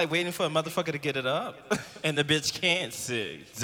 like waiting for a motherfucker to get it up, and the bitch can't sit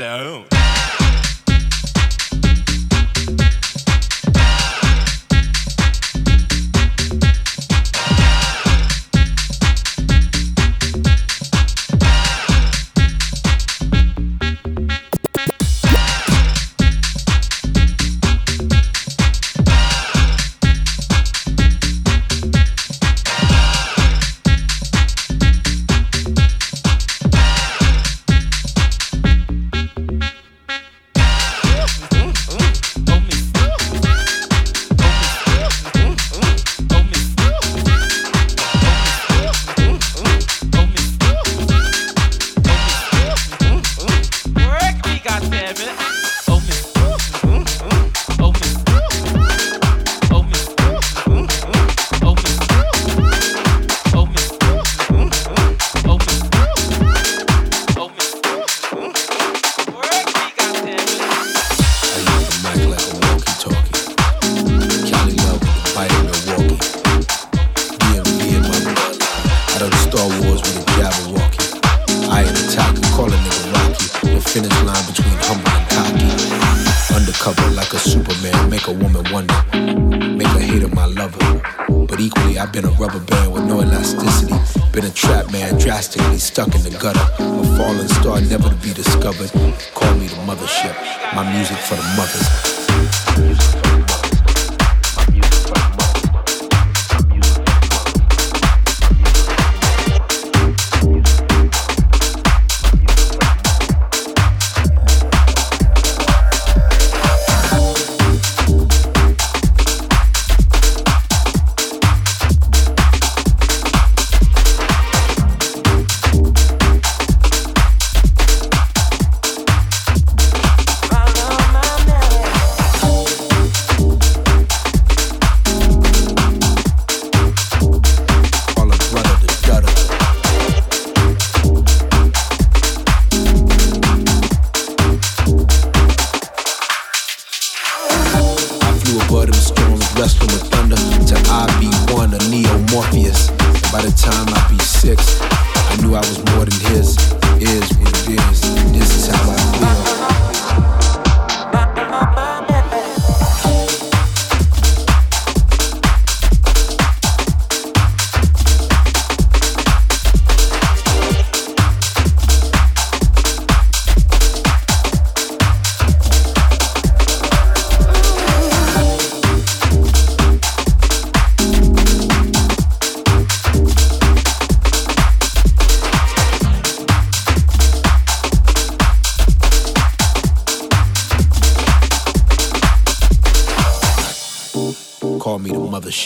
is more than his. Is what it is.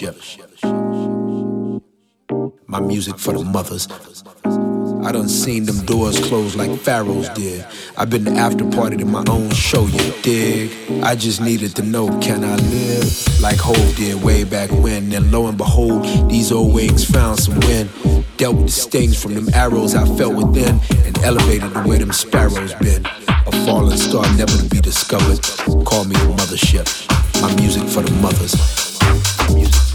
Down. I done seen them doors close like pharaohs did. I've been the after party to my own show, you dig? I just needed to know, can I live? Like Hov did way back when. And lo and behold, these old wings found some wind. Dealt with the stings from them arrows I felt within. And elevated the way them sparrows been. A fallen star never to be discovered. Call me the mothership. My music for the mothers. Music.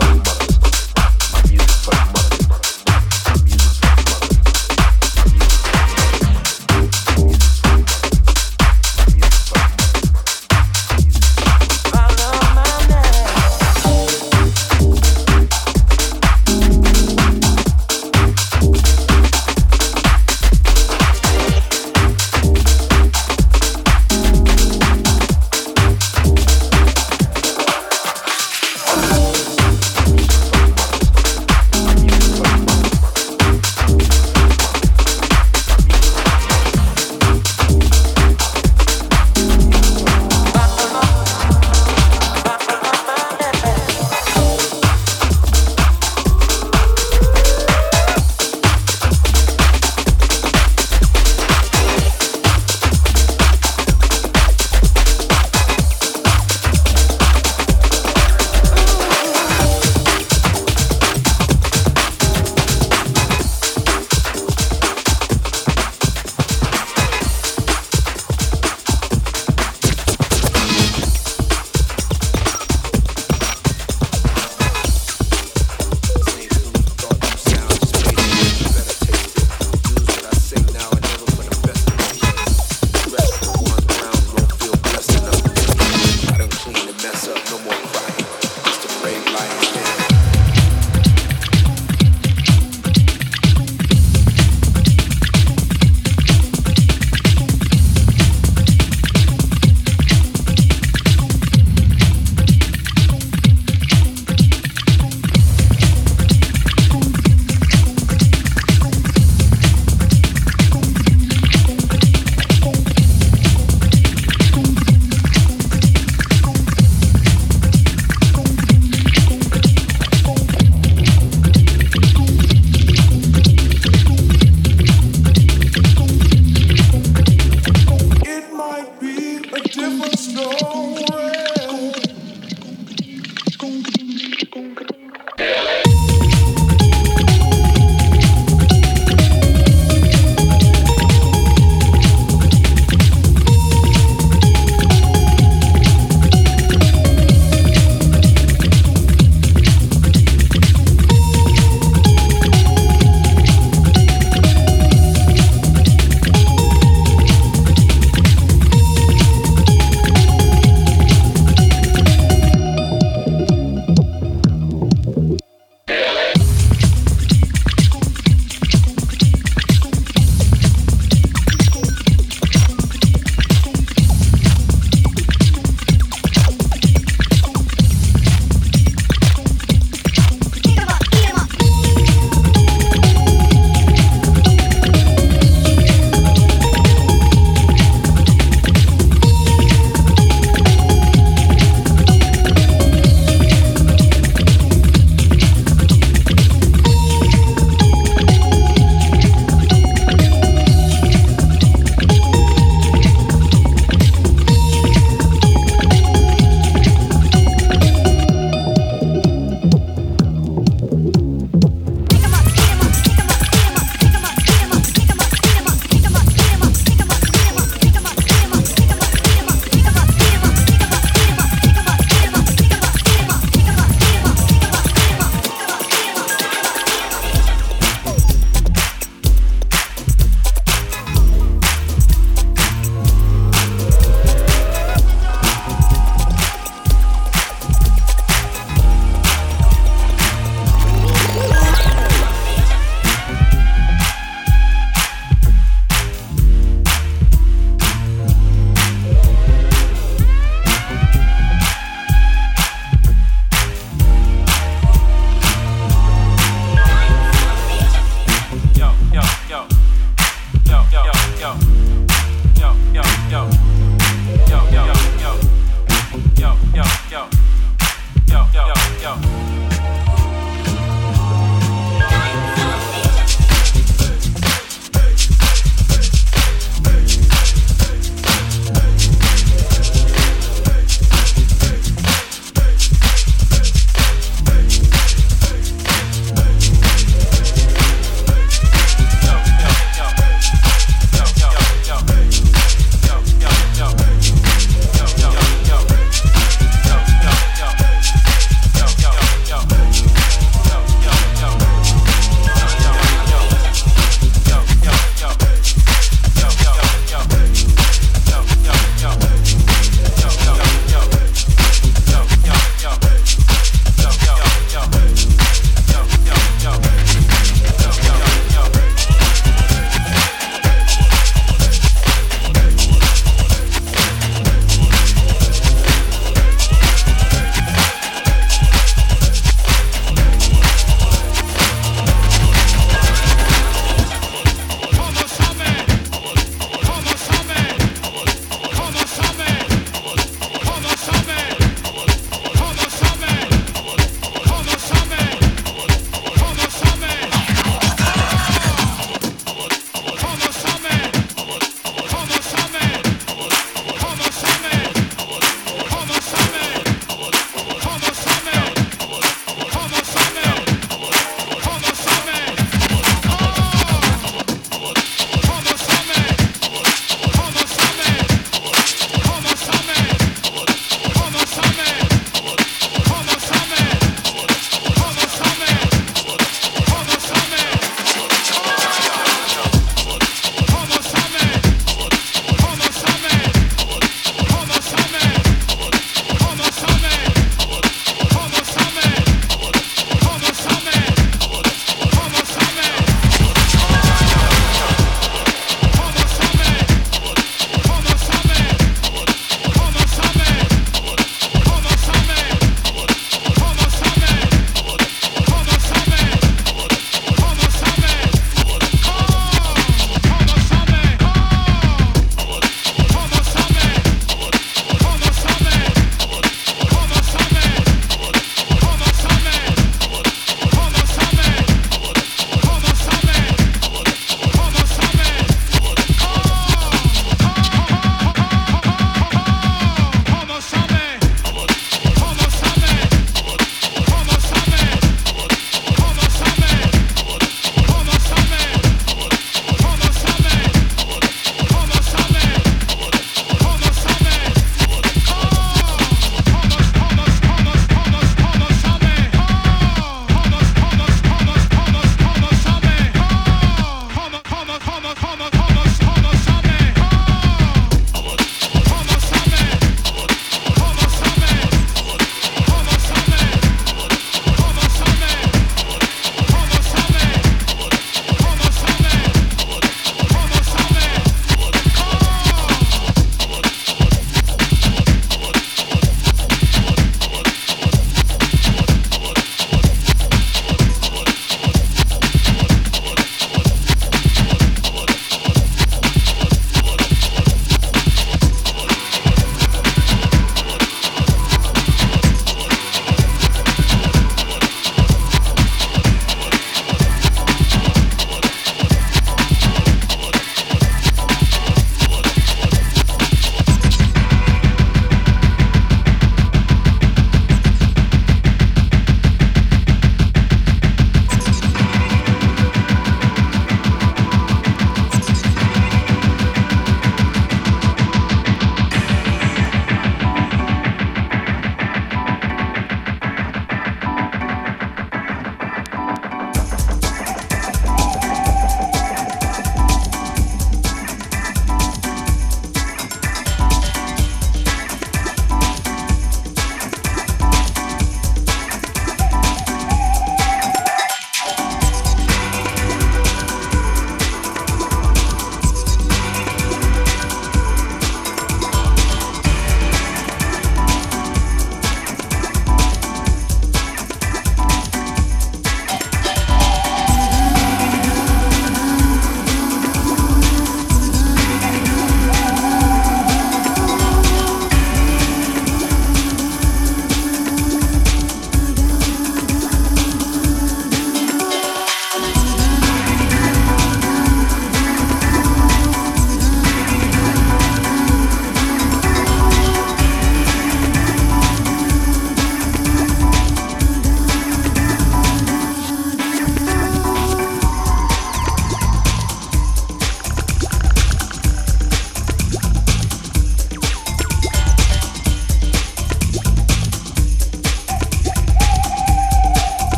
yo.